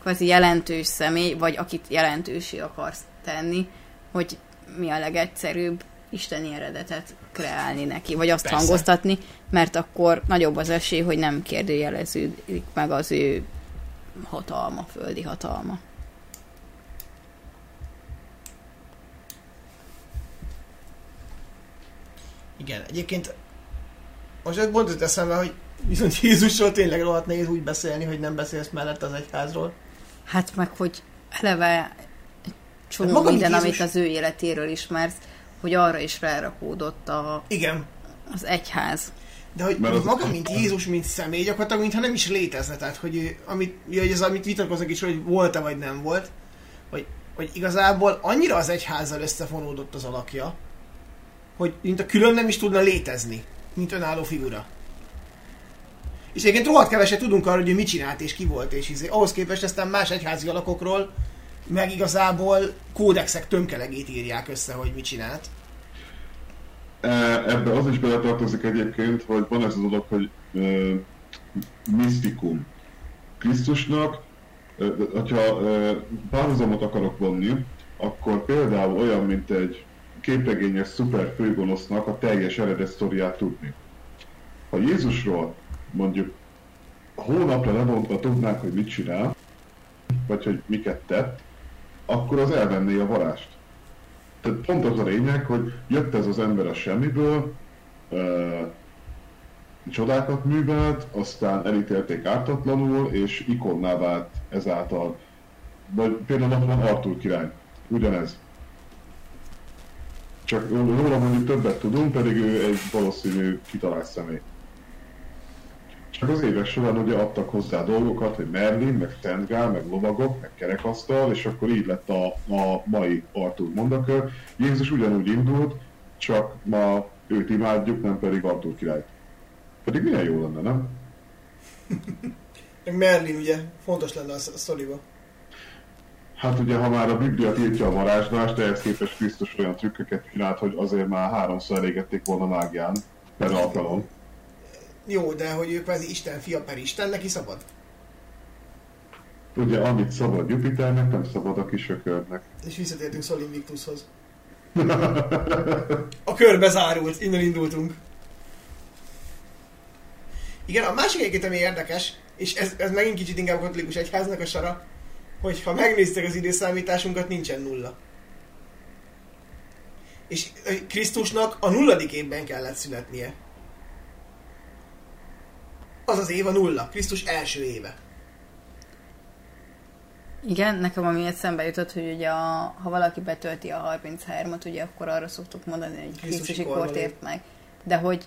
kvázi jelentős személy, vagy akit jelentősé akarsz tenni, hogy mi a legegyszerűbb isteni eredetet kreálni neki, vagy azt Persze. Hangoztatni, mert akkor nagyobb az esély, hogy nem kérdőjeleződik meg az ő hatalma, földi hatalma. Igen, egyébként most pont jut eszembe, hogy viszont Jézusról tényleg rohadt nehéz úgy beszélni, hogy nem beszélsz mellett az egyházról. Hát meg, hogy eleve egy csomó Hát maga, minden, Jézus- amit az ő életéről ismersz, hogy arra is rárakódott a, Igen, az egyház. de hogy Mert az- maga, mint Jézus, mint személy, gyakorlatilag mintha nem is létezne. Tehát, hogy, amit, ja, hogy ez, amit vitatkoznak is, hogy volt-e vagy nem volt, hogy, hogy igazából annyira az egyházzal összefonódott az alakja, hogy mint a külön nem is tudna létezni, mint önálló figura. És egyébként rohadt keveset tudunk arról, hogy mit csinált és ki volt, és izé. ahhoz képest aztán más egyházi alakokról meg igazából kódexek tömkelegét írják össze, hogy mit csinált. E, Ebbe az is beletartozik egyébként, hogy van ez a dolog, hogy ö, misztikum. Krisztusnak, ö, hogyha ö, párhuzamot akarok vonni, akkor például olyan, mint egy képregényes szuper főgonosznak a teljes eredet sztoriát tudni. Ha Jézusról mondjuk hónapra lebontva tudnánk, hogy mit csinál, vagy hogy miket tett, akkor az elvenné a varást. Tehát pont az a lényeg, hogy jött ez az ember a semmiből, ö, csodákat művelt, aztán elítélték ártatlanul, és ikonná vált ezáltal. Vagy például ott van Artur király. Ugyanez. Csak róla mondjuk többet tudunk, pedig ő egy valószínű kitalált személy. Csak az évek során ugye adtak hozzá dolgokat, hogy Merlin, meg Szentgál, meg lovagok, meg kerekasztal, és akkor így lett a, a mai Artur mondakör. Jézus ugyanúgy indult, csak ma őt imádjuk, nem pedig Artur királyt. Pedig milyen jó lenne, nem? Meg Merlin ugye fontos lenne a sz- sztoriba. Hát ugye, ha már a Biblia tiltja a varázslást, ehhez képest Krisztus olyan trükköket csinált, hogy azért már háromszor elégették volna mágián per alkalom. Jó, de hogy ő kvázi Isten fia per Isten, neki szabad? Ugye, amit szabad Jupiternek, nem szabad a kisökörnek. És visszatértünk Sol Invictushoz. [LAUGHS] A körbe zárult, innen indultunk. Igen, a másik egyébként, ami érdekes, és ez, ez megint kicsit inkább katolikus egyháznak a sara, hogy ha megnéztek az időszámításunkat, nincsen nulla. És Krisztusnak a nulladik évben kellett születnie. Az az év a nulla, Krisztus első éve. Igen, nekem ami eszembe jutott, hogy ugye a, ha valaki betölti a 33-at, ugye akkor arra szoktuk mondani, hogy Krisztusi Krisztusi kort ért meg. De hogy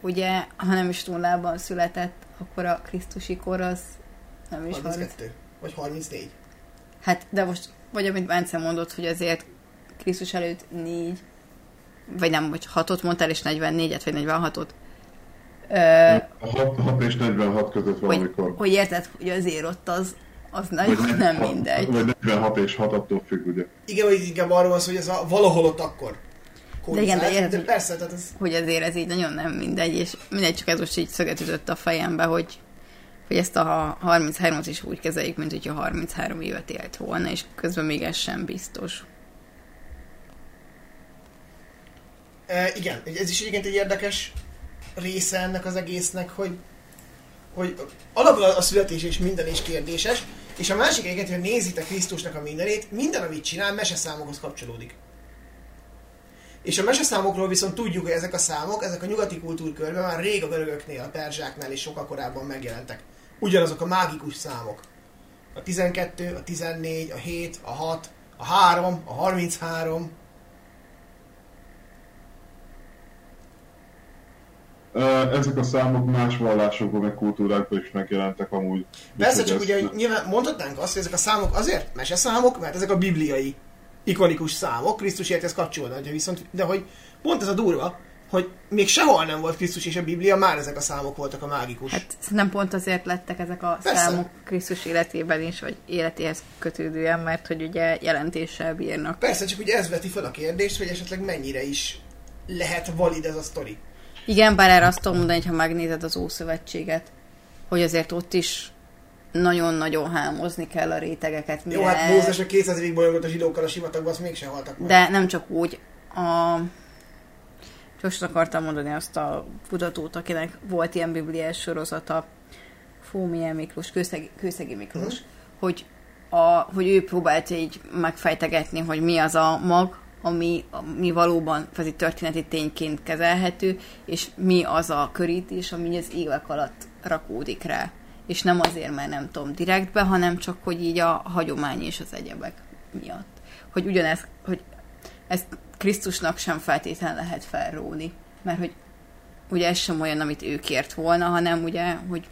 ugye, ha nem is nullában született, akkor a Krisztusi kor az nem is 30. 32. Vagy 34. Hát, de most, vagy amit Bence mondott, hogy azért Krisztus előtt négy, vagy nem, vagy hatot mondtál, és 44-et, vagy 46-ot. Ö, 6, 6 és 46 között hogy, valamikor. hogy érted, hogy azért ott az, az nagyon nem mindegy. Vagy 46 és 6 attól függ, ugye. Igen, hogy inkább arról van szó, hogy ez a valahol ott akkor. De igen, de érted, de hogy- persze, tehát ez... hogy azért ez így nagyon nem mindegy, és mindegy, csak ez most így szöget ütött a fejembe, hogy, hogy ezt a 33-at is úgy kezeljük, mint hogyha 33 évet élt volna, és közben még ez sem biztos. E, igen, ez is egyébként egy érdekes része ennek az egésznek, hogy, hogy alapból a születés és minden is kérdéses, és a másik egyébként, hogy nézitek Krisztusnak a mindenét, minden, amit csinál, meseszámokhoz kapcsolódik. És a meseszámokról viszont tudjuk, hogy ezek a számok, ezek a nyugati kultúrkörben már rég a görögöknél, a perzsáknál is sokkal korábban megjelentek. Ugyanazok a mágikus számok. A 12, a 14, a 7, a 6, a 3, a 33, Ezek a számok más vallásokban, meg kultúrákban is megjelentek amúgy. Persze, csak ezt- ugye nyilván mondhatnánk azt, hogy ezek a számok azért meseszámok, mert ezek a bibliai ikonikus számok, Krisztus élethez kapcsolódnak, de viszont, de hogy pont ez a durva, hogy még sehol nem volt Krisztus és a Biblia, már ezek a számok voltak a mágikus. Hát nem pont azért lettek ezek a Persze. számok Krisztus életében is, vagy életéhez kötődően, mert hogy ugye jelentéssel bírnak. Persze, csak ugye ez veti fel a kérdést, hogy esetleg mennyire is lehet valid ez a sztori. Igen, bár erre azt tudom mondani, hogy ha megnézed az Ószövetséget, hogy azért ott is nagyon-nagyon hámozni kell a rétegeket. Jó, hát Mózes a 200 évig bolyongott a zsidókkal a sivatagban, azt mégsem haltak meg. De nem csak úgy. A... Most akartam mondani azt a kutatót, akinek volt ilyen bibliás sorozata, Fó, milyen Miklós, Kőszegi, Kőszegi Miklós, hogy, a, hogy ő próbált így megfejtegetni, hogy mi az a mag, ami, ami valóban egy történeti tényként kezelhető, és mi az a körítés, ami az évek alatt rakódik rá. És nem azért, mert nem tudom direktbe, hanem csak, hogy így a hagyomány és az egyebek miatt. Hogy ugyanez, hogy ezt Krisztusnak sem feltétlen lehet felróni, mert hogy ugye ez sem olyan, amit ő kért volna, hanem ugye, hogy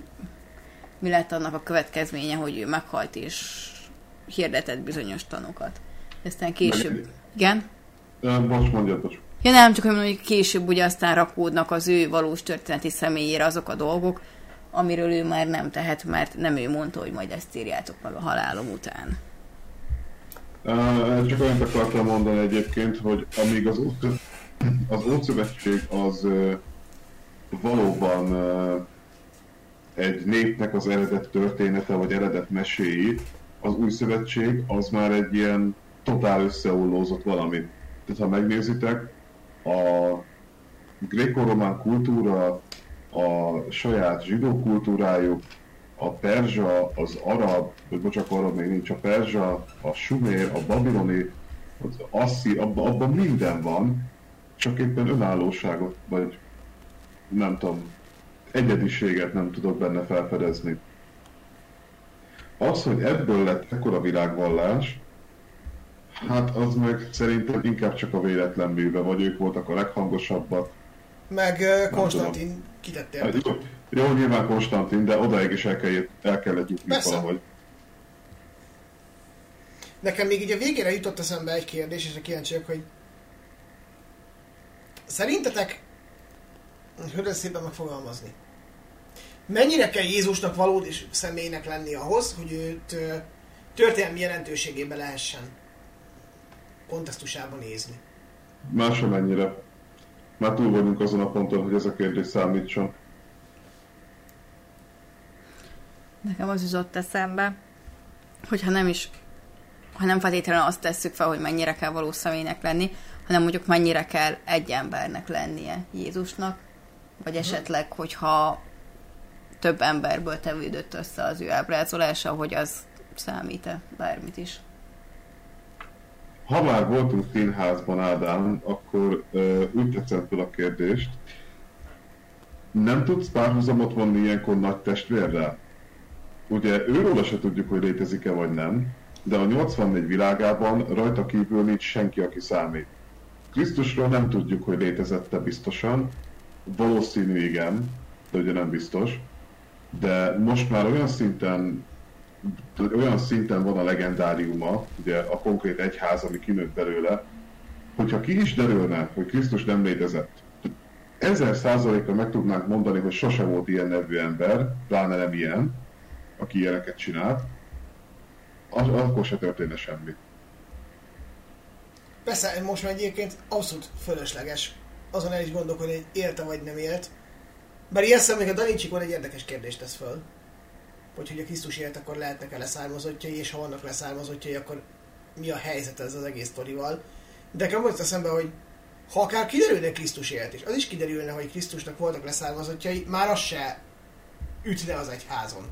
mi lett annak a következménye, hogy ő meghalt és hirdetett bizonyos tanokat. Aztán később... Igen? Most mondjad, most. Ja nem, csak hogy később ugye aztán rakódnak az ő valós történeti személyére azok a dolgok, amiről ő már nem tehet, mert nem ő mondta, hogy majd ezt írjátok meg a halálom után. Uh, csak olyan akartam mondani egyébként, hogy amíg az, az Ószövetség az uh, valóban uh, egy népnek az eredet története, vagy eredet meséi, az új szövetség az már egy ilyen totál összeollózott valami. Tehát ha megnézitek, a gréko-román kultúra, a saját zsidó kultúrájuk, a perzsa, az arab, vagy bocsánat, arab még nincs, a perzsa, a sumér, a babiloni, az asszi, abban abba minden van, csak éppen önállóságot, vagy nem tudom, egyediséget nem tudok benne felfedezni. Az, hogy ebből lett ekkora világvallás, hát az meg szerintem inkább csak a véletlen műve, vagy ők voltak a leghangosabbak. Meg uh, Konstantin kitette hát, jó, jó, nyilván Konstantin, de odaig is el, kell, el kellett jutni valahogy. Nekem még így a végére jutott eszembe egy kérdés, és a kíváncsiak, hogy szerintetek, hogy szépen megfogalmazni, mennyire kell Jézusnak valódi személynek lenni ahhoz, hogy őt történelmi jelentőségében lehessen kontextusában nézni? Már sem ennyire. Már túl vagyunk azon a ponton, hogy ez a kérdés számítson. Nekem az jutott eszembe, hogyha nem is, ha nem feltétlenül azt tesszük fel, hogy mennyire kell való személynek lenni, hanem mondjuk mennyire kell egy embernek lennie Jézusnak, vagy esetleg, hogyha több emberből tevődött össze az ő ábrázolása, hogy az számít-e bármit is. Ha már voltunk színházban, Ádám, akkor uh, úgy tetszett fel a kérdést. Nem tudsz párhuzamot vonni ilyenkor nagy testvérrel? Ugye őróla se tudjuk, hogy létezik-e vagy nem, de a 84 világában rajta kívül nincs senki, aki számít. Krisztusról nem tudjuk, hogy létezette biztosan, valószínű igen, de ugye nem biztos de most már olyan szinten olyan szinten van a legendáriuma, ugye a konkrét egyház, ami kinőtt belőle, hogyha ki is derülne, hogy Krisztus nem létezett, ezer százalékra meg tudnánk mondani, hogy sose volt ilyen nevű ember, pláne nem ilyen, aki ilyeneket csinált, az, akkor se történne semmi. Persze, most már egyébként abszolút fölösleges azon el is gondolkodni, hogy élte vagy nem élt, bár ilyen szemben a Danicsikon egy érdekes kérdést tesz föl. Hogy, hogy a Krisztus élt, akkor lehetnek-e leszármazottjai, és ha vannak leszármazottjai, akkor mi a helyzet ez az egész sztorival. De nekem volt eszembe, hogy ha akár kiderülne Krisztus élt, és az is kiderülne, hogy Krisztusnak voltak leszármazottjai, már az se ütne az egyházon.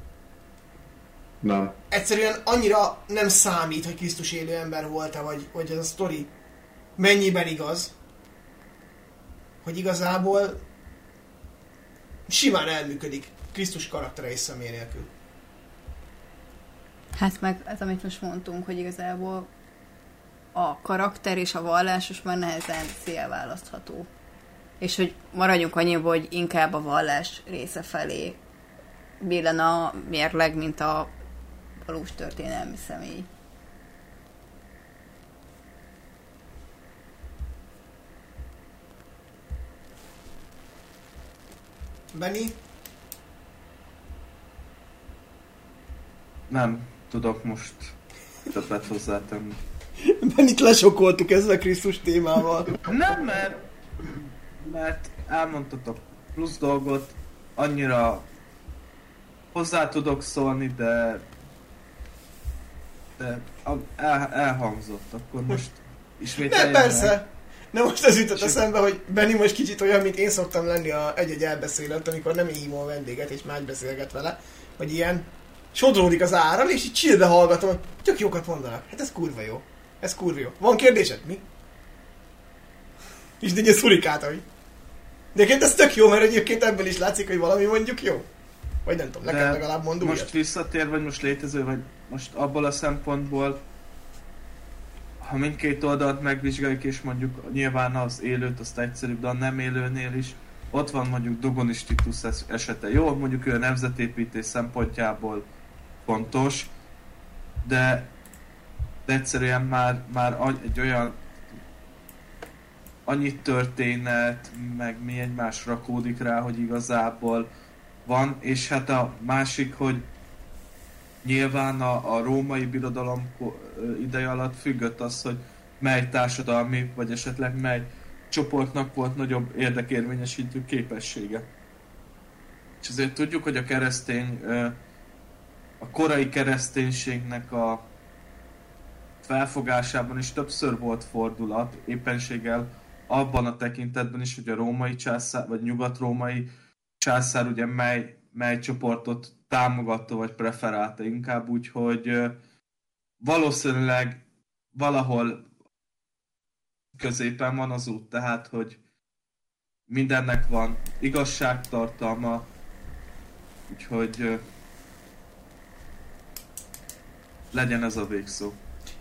Nem. Egyszerűen annyira nem számít, hogy Krisztus élő ember volt-e, vagy, vagy ez a sztori mennyiben igaz, hogy igazából simán elműködik Krisztus karaktere és személy nélkül. Hát meg ez, amit most mondtunk, hogy igazából a karakter és a vallás már nehezen szélválasztható. És hogy maradjunk annyiból, hogy inkább a vallás része felé billen a mérleg, mint a valós történelmi személy. Benny? Nem tudok most többet hozzátenni. [LAUGHS] Bennit lesokoltuk ezzel a Krisztus témával. Nem, mert, mert elmondtatok plusz dolgot, annyira hozzá tudok szólni, de de el, elhangzott, akkor most ismét Ne, persze, Na most az jutott eszembe, hogy Benni most kicsit olyan, mint én szoktam lenni a egy-egy elbeszélőt, amikor nem hívom a vendéget, és más beszélget vele, hogy ilyen sodródik az áram, és így csillbe hallgatom, hogy tök jókat mondanak. Hát ez kurva jó. Ez kurva jó. Van kérdésed? Mi? És egy szurikátai. De egyébként ez tök jó, mert egyébként ebből is látszik, hogy valami mondjuk jó. Vagy nem tudom, nekem De legalább mond Most újat. visszatér, vagy most létező, vagy most abból a szempontból, ha mindkét oldalt megvizsgáljuk, és mondjuk nyilván az élőt, azt egyszerűbb, de a nem élőnél is, ott van mondjuk Dogonis Titus es- esete. Jó, mondjuk ő a nemzetépítés szempontjából fontos, de, de egyszerűen már, már egy olyan annyi történet, meg mi egymás rakódik rá, hogy igazából van, és hát a másik, hogy nyilván a, a római birodalom ideje alatt függött az, hogy mely társadalmi, vagy esetleg mely csoportnak volt nagyobb érdekérvényesítő képessége. És azért tudjuk, hogy a keresztény, ö, a korai kereszténységnek a felfogásában is többször volt fordulat, éppenséggel abban a tekintetben is, hogy a római császár, vagy nyugat-római császár ugye mely, mely csoportot támogatta vagy preferálta inkább, úgyhogy valószínűleg valahol középen van az út, tehát hogy mindennek van igazságtartalma, úgyhogy legyen ez a végszó.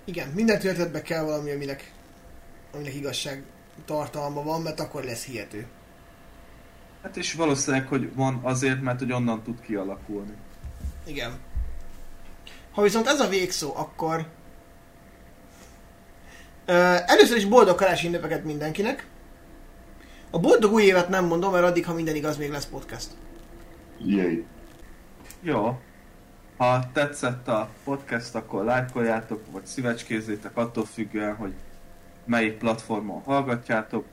Igen, minden történetben kell valami, aminek, aminek igazság tartalma van, mert akkor lesz hihető. Hát és valószínűleg, hogy van azért, mert hogy onnan tud kialakulni. Igen. Ha viszont ez a végszó, akkor... Ö, először is boldog karácsonyi ünnepeket mindenkinek. A boldog új évet nem mondom, mert addig, ha minden igaz, még lesz podcast. Jéj. Jó. Ha tetszett a podcast, akkor lájkoljátok, vagy szívecskézzétek attól függően, hogy melyik platformon hallgatjátok,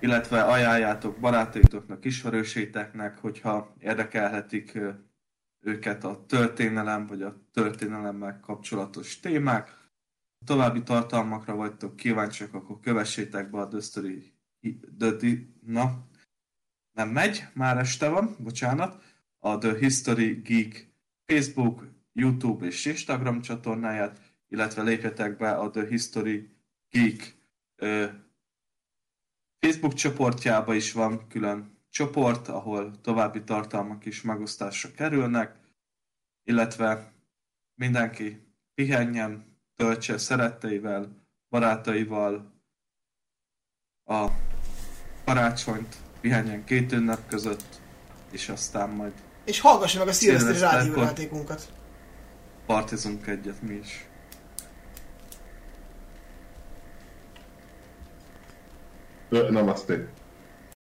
illetve ajánljátok barátaitoknak, ismerőséteknek, hogyha érdekelhetik őket a történelem, vagy a történelemmel kapcsolatos témák. Ha további tartalmakra vagytok kíváncsiak, akkor kövessétek be a The Story, The, na, nem megy, már este van, bocsánat, a The History Geek Facebook, YouTube és Instagram csatornáját, illetve lépjetek be a The History Geek ö, Facebook csoportjába is van külön csoport, ahol további tartalmak is megosztásra kerülnek, illetve mindenki pihenjen, töltse szeretteivel, barátaival a karácsonyt, pihenjen két ünnep között, és aztán majd És hallgassa meg a szilveszteri rádiójátékunkat. partizunk egyet mi is. Ö, Namaste.